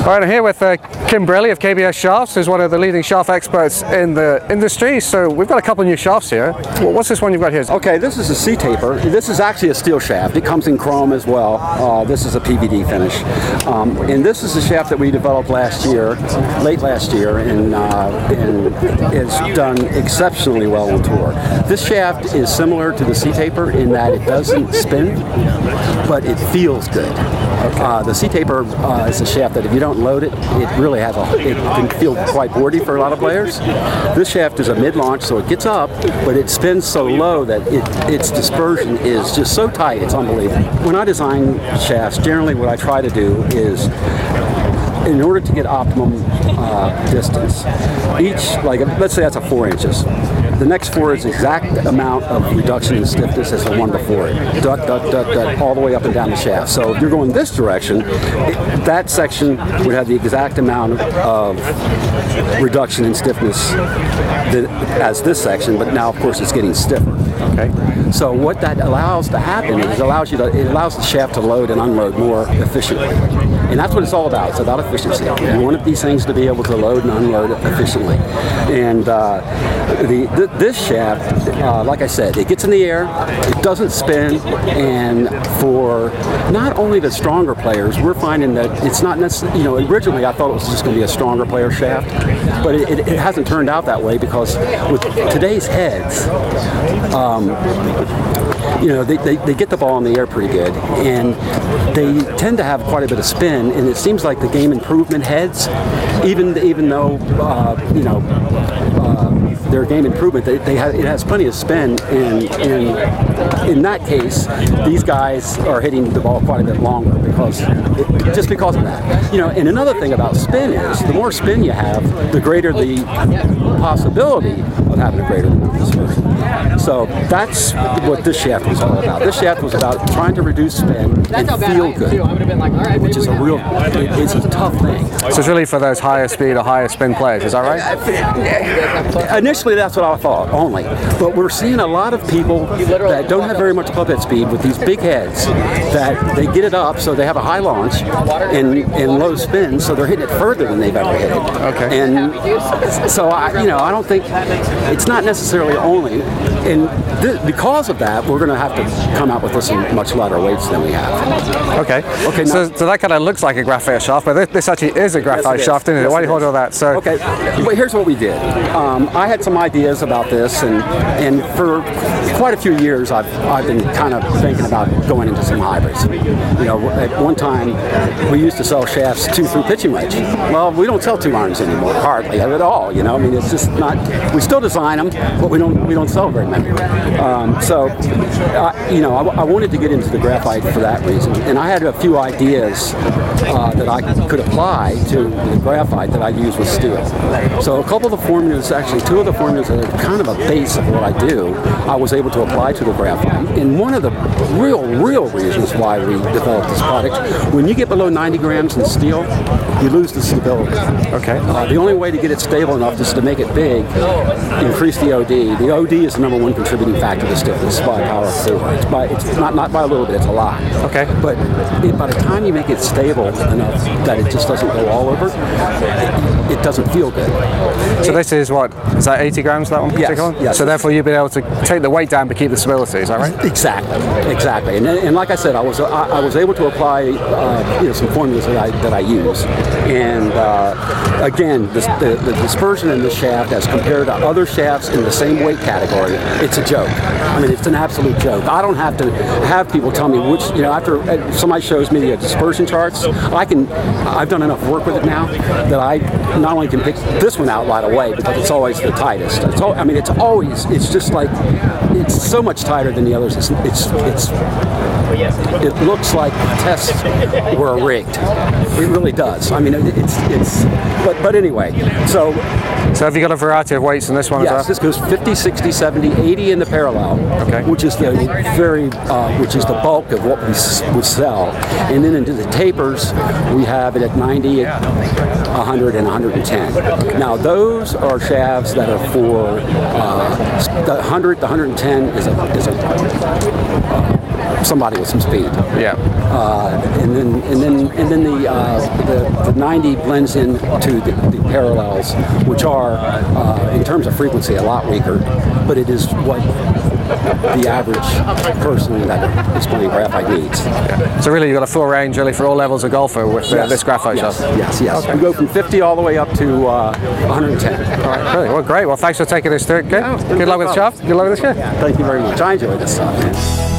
All right, I'm here with uh, Kim Braly of KBS Shafts, who's one of the leading shaft experts in the industry. So we've got a couple new shafts here. What's this one you've got here? Okay, this is a C-taper. This is actually a steel shaft. It comes in chrome as well. Uh, this is a PVD finish. Um, and this is a shaft that we developed last year, late last year, and, uh, and it's done exceptionally well on tour. This shaft is similar to the C-taper in that it doesn't spin, but it feels good. Uh, the C-taper uh, is a shaft that if you don't load it, it really has a, it can feel quite boardy for a lot of players. This shaft is a mid-launch, so it gets up, but it spins so low that it, its dispersion is just so tight, it's unbelievable. When I design shafts, generally what I try to do is in order to get optimum uh, distance, each, like let's say that's a four inches, the next four is exact amount of reduction in stiffness as the one before it. Duck, duck, duck, duck, all the way up and down the shaft. So if you're going this direction, that section would have the exact amount of reduction in stiffness as this section, but now of course it's getting stiffer. Okay. So what that allows to happen is it allows you to it allows the shaft to load and unload more efficiently. And that's what it's all about. It's about efficiency. You want these things to be able to load and unload efficiently. And uh, the, th- this shaft, uh, like I said, it gets in the air, it doesn't spin, and for not only the stronger players, we're finding that it's not necessarily, you know, originally I thought it was just going to be a stronger player shaft, but it, it, it hasn't turned out that way because with today's heads, um, you know, they, they, they, get the ball in the air pretty good, and they tend to have quite a bit of spin. And it seems like the game improvement heads, even even though uh, you know uh, their game improvement, they, they have, it has plenty of spin. And, and in that case, these guys are hitting the ball quite a bit longer because it, just because of that. You know, and another thing about spin is the more spin you have, the greater the possibility of having a greater dispersion. So that's what this shaft was all about. This shaft was about trying to reduce spin and feel good, which is a real, it's a tough thing. So it's really for those higher speed or higher spin players, is that right? Initially, that's what I thought only, but we're seeing a lot of people that don't have very much club head speed with these big heads that they get it up so they have a high launch and, and low spin, so they're hitting it further than they've ever hit it. Okay. And so I, you know, I don't think it's not necessarily only and th- because of that, we're going to have to come out with some much lighter weights than we have. Okay. Okay. So, so that kind of looks like a graphite shaft, but this, actually is a graphite yes, shaft, isn't it? Yes, Why do you hold all that? So okay. But here's what we did. Um, I had some ideas about this, and and for quite a few years, I've I've been kind of thinking about going into some hybrids. You know, at one time we used to sell shafts two through pitching wedge. Well, we don't sell two irons anymore, hardly at all. You know, I mean, it's just not. We still design them, but we don't we don't sell very many. Um, so, uh, you know, I, I, wanted to get into the graphite for that reason, and I had a few ideas uh, that I could apply to the graphite that I use with steel. So, a couple of the formulas, actually, two of the formulas that are kind of a base of what I do, I was able to apply to the graphite. And one of the real, real reasons why we developed this product, when you get below 90 grams in steel, you lose the stability. Okay. Uh, the only way to get it stable enough is to make it big, increase the OD. The OD is the number one contributing factor to stiffness by power of four. It's by it's not not by a little bit, it's a lot. Okay. But it, by the time you make it stable enough that it just doesn't go all over, it, doesn't feel good. So this is what is that 80 grams that one particular? Yes, yes. So therefore you've been able to take the weight down but keep the stability. Is that right? Exactly. Exactly. And, and like I said, I was I, I was able to apply uh, you know some formulas that I that I use, and uh, again the, the, the dispersion in the shaft as compared to other shafts in the same weight category it's a joke. I mean, it's an absolute joke. I don't have to have people tell me which, you know, after uh, somebody shows me the dispersion charts, I can, I've done enough work with it now that I not only can pick this one out right away because it's always the tightest. It's all, I mean, it's always, it's just like, it's so much tighter than the others. It's, it's, it's it looks like tests were rigged. It really does. I mean, it's, it's, but, but anyway, so So have you got a variety of weights in this one Yes, this goes 50, 60, 70, 80 in the parallel, Okay. which is the very, uh, which is the bulk of what we, we sell. And then into the tapers, we have it at 90, 100, and 110. Now those are shafts that are for uh, the 100, the 110 is a is a uh, somebody with some speed. Yeah. Uh, and then and then and then the, uh, the the 90 blends in to the, the parallels, which are uh, in terms of frequency a lot weaker, but it is what the average person that is playing graphite needs. So really you've got a full range really for all levels of golfer with uh, this graphite yes, shaft. Yes, yes. We go from 50 all the way up to uh, 110. All right, brilliant. Well, great. Well, thanks for taking us through. Good. Yeah, Good luck with shaft. Good luck with the shaft. Thank you very much. I enjoy this stuff.